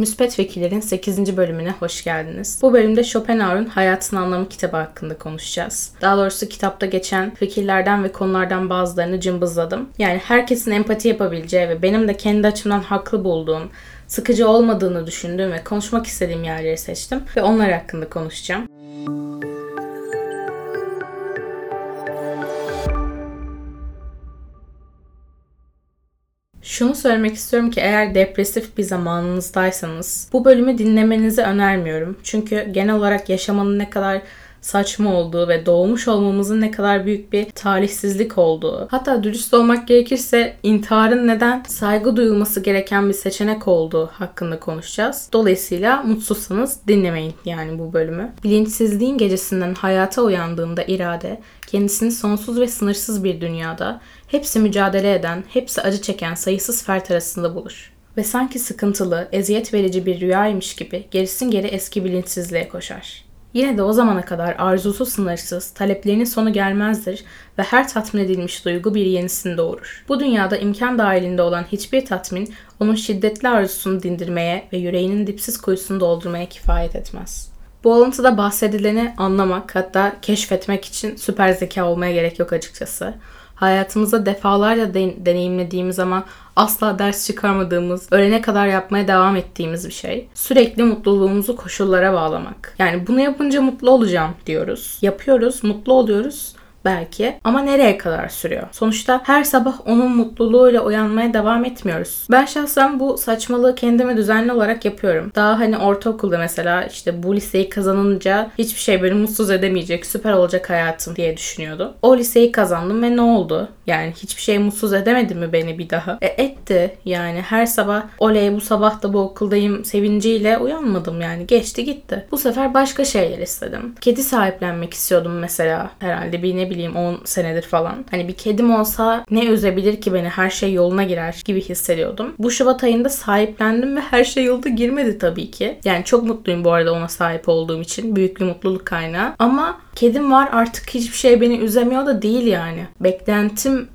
Müspet Fikirlerin 8. bölümüne hoş geldiniz. Bu bölümde Schopenhauer'un Hayatın Anlamı kitabı hakkında konuşacağız. Daha doğrusu kitapta geçen fikirlerden ve konulardan bazılarını cımbızladım. Yani herkesin empati yapabileceği ve benim de kendi açımdan haklı bulduğum, sıkıcı olmadığını düşündüğüm ve konuşmak istediğim yerleri seçtim ve onlar hakkında konuşacağım. Şunu söylemek istiyorum ki eğer depresif bir zamanınızdaysanız bu bölümü dinlemenizi önermiyorum. Çünkü genel olarak yaşamanın ne kadar saçma olduğu ve doğmuş olmamızın ne kadar büyük bir talihsizlik olduğu. Hatta dürüst olmak gerekirse intiharın neden saygı duyulması gereken bir seçenek olduğu hakkında konuşacağız. Dolayısıyla mutsuzsanız dinlemeyin yani bu bölümü. Bilinçsizliğin gecesinden hayata uyandığında irade kendisini sonsuz ve sınırsız bir dünyada hepsi mücadele eden, hepsi acı çeken sayısız fert arasında bulur. Ve sanki sıkıntılı, eziyet verici bir rüyaymış gibi gerisin geri eski bilinçsizliğe koşar. Yine de o zamana kadar arzusu sınırsız, taleplerinin sonu gelmezdir ve her tatmin edilmiş duygu bir yenisini doğurur. Bu dünyada imkan dahilinde olan hiçbir tatmin onun şiddetli arzusunu dindirmeye ve yüreğinin dipsiz kuyusunu doldurmaya kifayet etmez. Bu alıntıda bahsedileni anlamak hatta keşfetmek için süper zeka olmaya gerek yok açıkçası hayatımızda defalarca de- deneyimlediğimiz ama asla ders çıkarmadığımız, ölene kadar yapmaya devam ettiğimiz bir şey. Sürekli mutluluğumuzu koşullara bağlamak. Yani bunu yapınca mutlu olacağım diyoruz. Yapıyoruz, mutlu oluyoruz belki ama nereye kadar sürüyor? Sonuçta her sabah onun mutluluğuyla uyanmaya devam etmiyoruz. Ben şahsen bu saçmalığı kendime düzenli olarak yapıyorum. Daha hani ortaokulda mesela işte bu liseyi kazanınca hiçbir şey beni mutsuz edemeyecek, süper olacak hayatım diye düşünüyordu. O liseyi kazandım ve ne oldu? Yani hiçbir şey mutsuz edemedi mi beni bir daha? E etti. Yani her sabah oley bu sabah da bu okuldayım sevinciyle uyanmadım yani. Geçti gitti. Bu sefer başka şeyler istedim. Kedi sahiplenmek istiyordum mesela herhalde bir ne bileyim 10 senedir falan. Hani bir kedim olsa ne üzebilir ki beni her şey yoluna girer gibi hissediyordum. Bu Şubat ayında sahiplendim ve her şey yolda girmedi tabii ki. Yani çok mutluyum bu arada ona sahip olduğum için. Büyük bir mutluluk kaynağı. Ama kedim var artık hiçbir şey beni üzemiyor da değil yani. Beklentim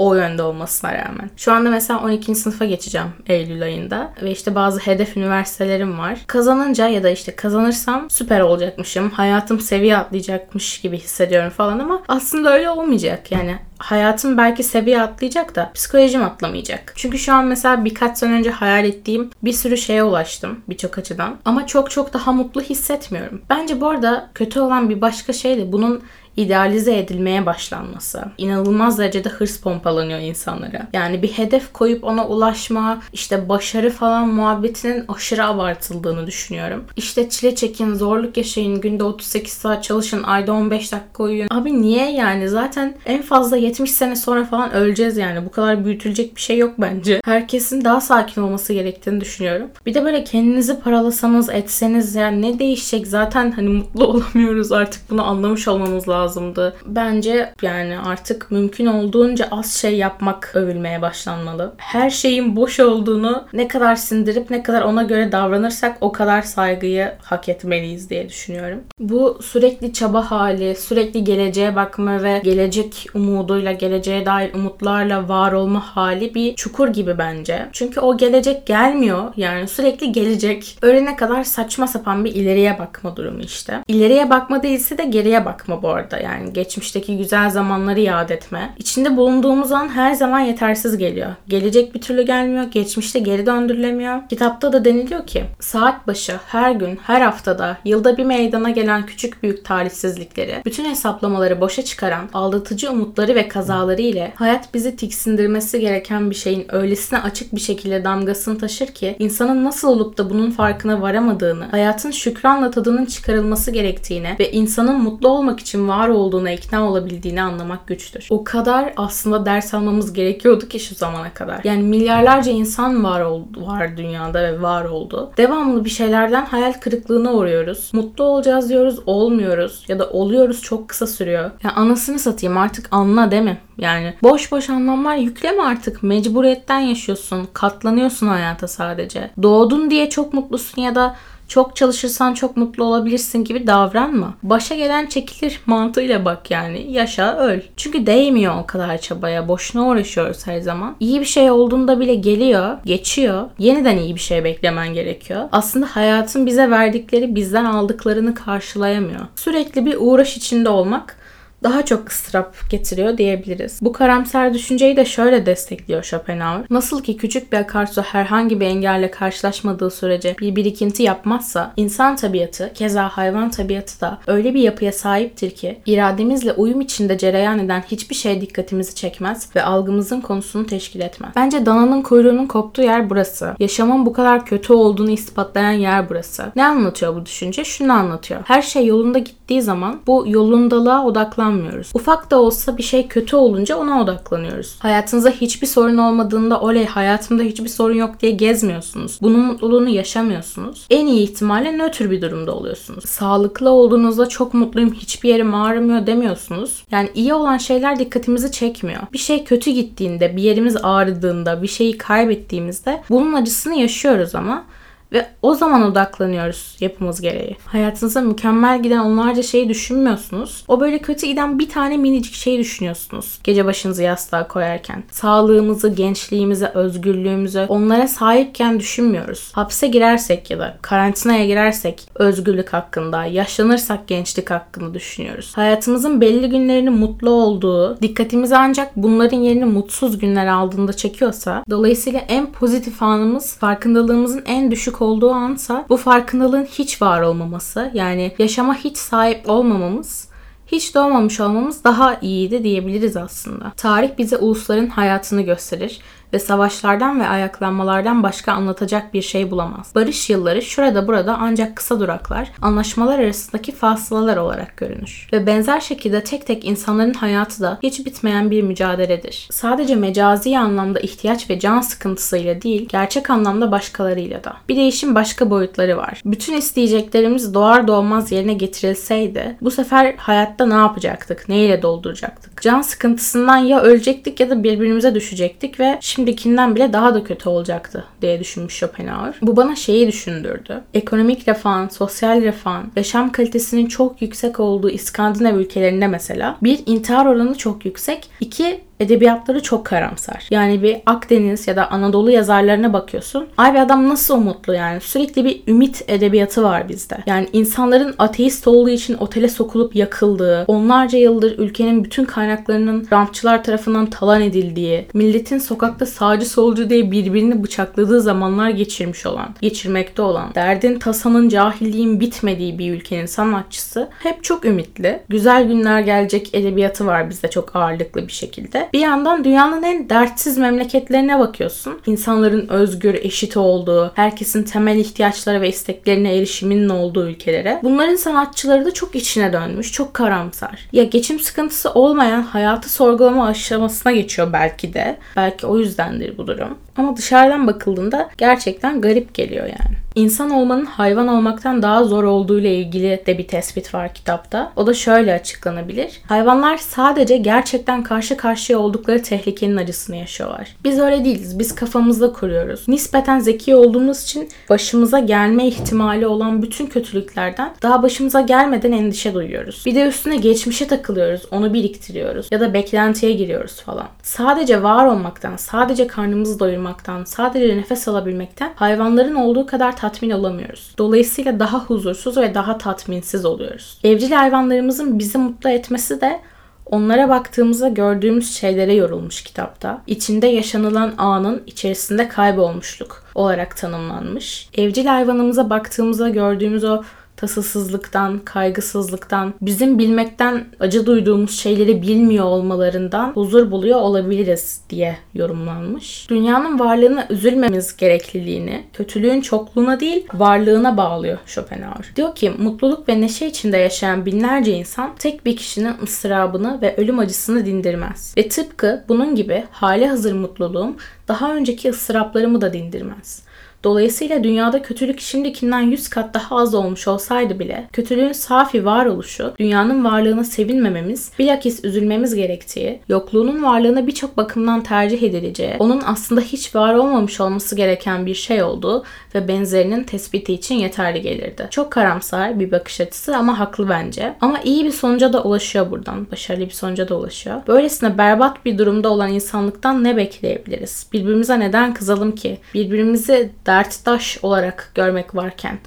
o yönde olmasına rağmen. Şu anda mesela 12. sınıfa geçeceğim Eylül ayında ve işte bazı hedef üniversitelerim var. Kazanınca ya da işte kazanırsam süper olacakmışım. Hayatım seviye atlayacakmış gibi hissediyorum falan ama aslında öyle olmayacak. Yani hayatım belki seviye atlayacak da psikolojim atlamayacak. Çünkü şu an mesela birkaç sene önce hayal ettiğim bir sürü şeye ulaştım birçok açıdan. Ama çok çok daha mutlu hissetmiyorum. Bence bu arada kötü olan bir başka şey de bunun idealize edilmeye başlanması. İnanılmaz derecede hırs pompalanıyor insanlara. Yani bir hedef koyup ona ulaşma, işte başarı falan muhabbetinin aşırı abartıldığını düşünüyorum. İşte çile çekin, zorluk yaşayın, günde 38 saat çalışın, ayda 15 dakika uyuyun. Abi niye yani? Zaten en fazla 70 sene sonra falan öleceğiz yani. Bu kadar büyütülecek bir şey yok bence. Herkesin daha sakin olması gerektiğini düşünüyorum. Bir de böyle kendinizi paralasanız, etseniz yani ne değişecek? Zaten hani mutlu olamıyoruz artık bunu anlamış olmamız lazım lazımdı. Bence yani artık mümkün olduğunca az şey yapmak övülmeye başlanmalı. Her şeyin boş olduğunu ne kadar sindirip ne kadar ona göre davranırsak o kadar saygıyı hak etmeliyiz diye düşünüyorum. Bu sürekli çaba hali, sürekli geleceğe bakma ve gelecek umuduyla, geleceğe dair umutlarla var olma hali bir çukur gibi bence. Çünkü o gelecek gelmiyor. Yani sürekli gelecek. Ölene kadar saçma sapan bir ileriye bakma durumu işte. İleriye bakma değilse de geriye bakma bu arada yani geçmişteki güzel zamanları yad etme. İçinde bulunduğumuz an her zaman yetersiz geliyor. Gelecek bir türlü gelmiyor, geçmişte geri döndürülemiyor. Kitapta da deniliyor ki saat başı her gün, her haftada, yılda bir meydana gelen küçük büyük talihsizlikleri, bütün hesaplamaları boşa çıkaran aldatıcı umutları ve kazaları ile hayat bizi tiksindirmesi gereken bir şeyin öylesine açık bir şekilde damgasını taşır ki insanın nasıl olup da bunun farkına varamadığını, hayatın şükranla tadının çıkarılması gerektiğini ve insanın mutlu olmak için var olduğuna ikna olabildiğini anlamak güçtür. O kadar aslında ders almamız gerekiyordu ki şu zamana kadar. Yani milyarlarca insan var oldu, var dünyada ve var oldu. Devamlı bir şeylerden hayal kırıklığına uğruyoruz. Mutlu olacağız diyoruz, olmuyoruz ya da oluyoruz çok kısa sürüyor. Ya anasını satayım artık anla değil mi? Yani boş boş anlamlar yükleme artık. Mecburiyetten yaşıyorsun. Katlanıyorsun hayata sadece. Doğdun diye çok mutlusun ya da Çok çalışırsan çok mutlu olabilirsin gibi davranma. Başa gelen çekilir mantığıyla bak yani. Yaşa öl. Çünkü değmiyor o kadar çabaya. Boşuna uğraşıyoruz her zaman. İyi bir şey olduğunda bile geliyor, geçiyor. Yeniden iyi bir şey beklemen gerekiyor. Aslında hayatın bize verdikleri bizden aldıklarını karşılayamıyor. Sürekli bir uğraş içinde olmak daha çok ıstırap getiriyor diyebiliriz. Bu karamsar düşünceyi de şöyle destekliyor Schopenhauer. Nasıl ki küçük bir akarsu herhangi bir engelle karşılaşmadığı sürece bir birikinti yapmazsa insan tabiatı keza hayvan tabiatı da öyle bir yapıya sahiptir ki irademizle uyum içinde cereyan eden hiçbir şey dikkatimizi çekmez ve algımızın konusunu teşkil etmez. Bence dananın kuyruğunun koptuğu yer burası. Yaşamın bu kadar kötü olduğunu ispatlayan yer burası. Ne anlatıyor bu düşünce? Şunu anlatıyor. Her şey yolunda gittiği zaman bu yolundalığa odaklan odaklanmıyoruz. Ufak da olsa bir şey kötü olunca ona odaklanıyoruz. Hayatınızda hiçbir sorun olmadığında oley hayatımda hiçbir sorun yok diye gezmiyorsunuz. Bunun mutluluğunu yaşamıyorsunuz. En iyi ihtimalle nötr bir durumda oluyorsunuz. Sağlıklı olduğunuzda çok mutluyum hiçbir yerim ağrımıyor demiyorsunuz. Yani iyi olan şeyler dikkatimizi çekmiyor. Bir şey kötü gittiğinde, bir yerimiz ağrıdığında, bir şeyi kaybettiğimizde bunun acısını yaşıyoruz ama ve o zaman odaklanıyoruz yapımız gereği. Hayatınızda mükemmel giden onlarca şeyi düşünmüyorsunuz. O böyle kötü giden bir tane minicik şeyi düşünüyorsunuz. Gece başınızı yastığa koyarken. Sağlığımızı, gençliğimizi, özgürlüğümüzü onlara sahipken düşünmüyoruz. Hapse girersek ya da karantinaya girersek özgürlük hakkında, yaşlanırsak gençlik hakkında düşünüyoruz. Hayatımızın belli günlerini mutlu olduğu, dikkatimizi ancak bunların yerini mutsuz günler aldığında çekiyorsa, dolayısıyla en pozitif anımız farkındalığımızın en düşük olduğu ansa bu farkındalığın hiç var olmaması yani yaşama hiç sahip olmamamız hiç doğmamış olmamız daha iyiydi diyebiliriz aslında. Tarih bize ulusların hayatını gösterir ve savaşlardan ve ayaklanmalardan başka anlatacak bir şey bulamaz. Barış yılları şurada burada ancak kısa duraklar, anlaşmalar arasındaki fasılalar olarak görünür. Ve benzer şekilde tek tek insanların hayatı da hiç bitmeyen bir mücadeledir. Sadece mecazi anlamda ihtiyaç ve can sıkıntısıyla değil, gerçek anlamda başkalarıyla da. Bir değişim başka boyutları var. Bütün isteyeceklerimiz doğar doğmaz yerine getirilseydi, bu sefer hayatta ne yapacaktık? Neyle dolduracaktık? Can sıkıntısından ya ölecektik ya da birbirimize düşecektik ve şimdi şimdikinden bile daha da kötü olacaktı diye düşünmüş Schopenhauer. Bu bana şeyi düşündürdü. Ekonomik refahın, sosyal refahın, yaşam kalitesinin çok yüksek olduğu İskandinav ülkelerinde mesela bir intihar oranı çok yüksek, iki edebiyatları çok karamsar. Yani bir Akdeniz ya da Anadolu yazarlarına bakıyorsun. Ay bir adam nasıl umutlu yani. Sürekli bir ümit edebiyatı var bizde. Yani insanların ateist olduğu için otele sokulup yakıldığı, onlarca yıldır ülkenin bütün kaynaklarının rampçılar tarafından talan edildiği, milletin sokakta sağcı solcu diye birbirini bıçakladığı zamanlar geçirmiş olan, geçirmekte olan, derdin tasanın cahilliğin bitmediği bir ülkenin sanatçısı hep çok ümitli. Güzel günler gelecek edebiyatı var bizde çok ağırlıklı bir şekilde. Bir yandan dünyanın en dertsiz memleketlerine bakıyorsun. İnsanların özgür, eşit olduğu, herkesin temel ihtiyaçlara ve isteklerine erişiminin olduğu ülkelere. Bunların sanatçıları da çok içine dönmüş, çok karamsar. Ya geçim sıkıntısı olmayan hayatı sorgulama aşamasına geçiyor belki de. Belki o yüzdendir bu durum. Ama dışarıdan bakıldığında gerçekten garip geliyor yani. İnsan olmanın hayvan olmaktan daha zor olduğu ile ilgili de bir tespit var kitapta. O da şöyle açıklanabilir. Hayvanlar sadece gerçekten karşı karşıya oldukları tehlikenin acısını yaşıyorlar. Biz öyle değiliz. Biz kafamızda kuruyoruz. Nispeten zeki olduğumuz için başımıza gelme ihtimali olan bütün kötülüklerden daha başımıza gelmeden endişe duyuyoruz. Bir de üstüne geçmişe takılıyoruz. Onu biriktiriyoruz. Ya da beklentiye giriyoruz falan. Sadece var olmaktan, sadece karnımızı doyurmaktan, sadece nefes alabilmekten hayvanların olduğu kadar tatmin olamıyoruz. Dolayısıyla daha huzursuz ve daha tatminsiz oluyoruz. Evcil hayvanlarımızın bizi mutlu etmesi de onlara baktığımızda gördüğümüz şeylere yorulmuş kitapta. İçinde yaşanılan anın içerisinde kaybolmuşluk olarak tanımlanmış. Evcil hayvanımıza baktığımızda gördüğümüz o tasasızlıktan, kaygısızlıktan, bizim bilmekten acı duyduğumuz şeyleri bilmiyor olmalarından huzur buluyor olabiliriz diye yorumlanmış. Dünyanın varlığına üzülmemiz gerekliliğini kötülüğün çokluğuna değil varlığına bağlıyor Schopenhauer. Diyor ki mutluluk ve neşe içinde yaşayan binlerce insan tek bir kişinin ıstırabını ve ölüm acısını dindirmez. Ve tıpkı bunun gibi hali hazır mutluluğum daha önceki ıstıraplarımı da dindirmez. Dolayısıyla dünyada kötülük şimdikinden 100 kat daha az olmuş olsaydı bile kötülüğün safi varoluşu, dünyanın varlığına sevinmememiz, bilakis üzülmemiz gerektiği, yokluğunun varlığına birçok bakımdan tercih edileceği, onun aslında hiç var olmamış olması gereken bir şey olduğu ve benzerinin tespiti için yeterli gelirdi. Çok karamsar bir bakış açısı ama haklı bence. Ama iyi bir sonuca da ulaşıyor buradan. Başarılı bir sonuca da ulaşıyor. Böylesine berbat bir durumda olan insanlıktan ne bekleyebiliriz? Birbirimize neden kızalım ki? Birbirimizi derttaş olarak görmek varken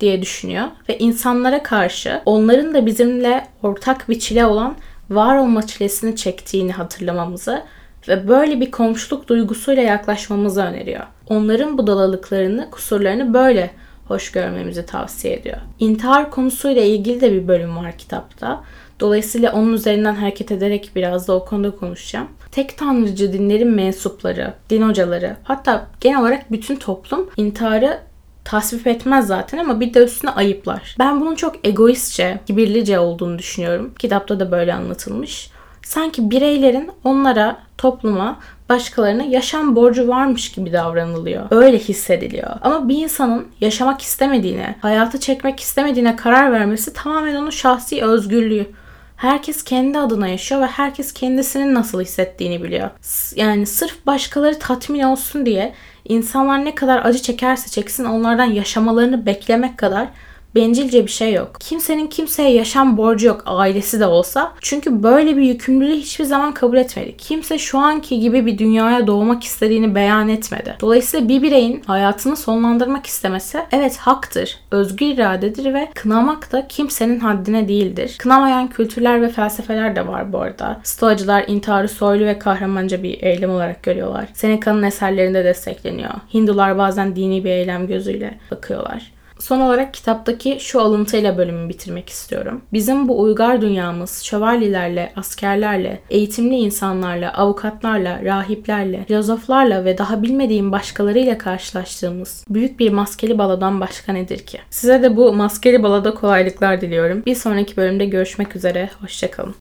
diye düşünüyor ve insanlara karşı onların da bizimle ortak bir çile olan var olma çilesini çektiğini hatırlamamızı ve böyle bir komşuluk duygusuyla yaklaşmamızı öneriyor. Onların budalalıklarını, kusurlarını böyle hoş görmemizi tavsiye ediyor. İntihar konusuyla ilgili de bir bölüm var kitapta. Dolayısıyla onun üzerinden hareket ederek biraz da o konuda konuşacağım. Tek tanrıcı dinlerin mensupları, din hocaları, hatta genel olarak bütün toplum intiharı tasvip etmez zaten ama bir de üstüne ayıplar. Ben bunun çok egoistçe, kibirlice olduğunu düşünüyorum. Kitapta da böyle anlatılmış. Sanki bireylerin onlara, topluma, başkalarına yaşam borcu varmış gibi davranılıyor. Öyle hissediliyor. Ama bir insanın yaşamak istemediğine, hayatı çekmek istemediğine karar vermesi tamamen onun şahsi özgürlüğü. Herkes kendi adına yaşıyor ve herkes kendisinin nasıl hissettiğini biliyor. Yani sırf başkaları tatmin olsun diye insanlar ne kadar acı çekerse çeksin onlardan yaşamalarını beklemek kadar bencilce bir şey yok. Kimsenin kimseye yaşam borcu yok ailesi de olsa. Çünkü böyle bir yükümlülüğü hiçbir zaman kabul etmedi. Kimse şu anki gibi bir dünyaya doğmak istediğini beyan etmedi. Dolayısıyla bir bireyin hayatını sonlandırmak istemesi evet haktır, özgür iradedir ve kınamak da kimsenin haddine değildir. Kınamayan kültürler ve felsefeler de var bu arada. Stoacılar intiharı soylu ve kahramanca bir eylem olarak görüyorlar. Seneca'nın eserlerinde destekleniyor. Hindular bazen dini bir eylem gözüyle bakıyorlar. Son olarak kitaptaki şu alıntıyla bölümü bitirmek istiyorum. Bizim bu uygar dünyamız şövalyelerle, askerlerle, eğitimli insanlarla, avukatlarla, rahiplerle, filozoflarla ve daha bilmediğim başkalarıyla karşılaştığımız büyük bir maskeli baladan başka nedir ki? Size de bu maskeli balada kolaylıklar diliyorum. Bir sonraki bölümde görüşmek üzere. Hoşçakalın.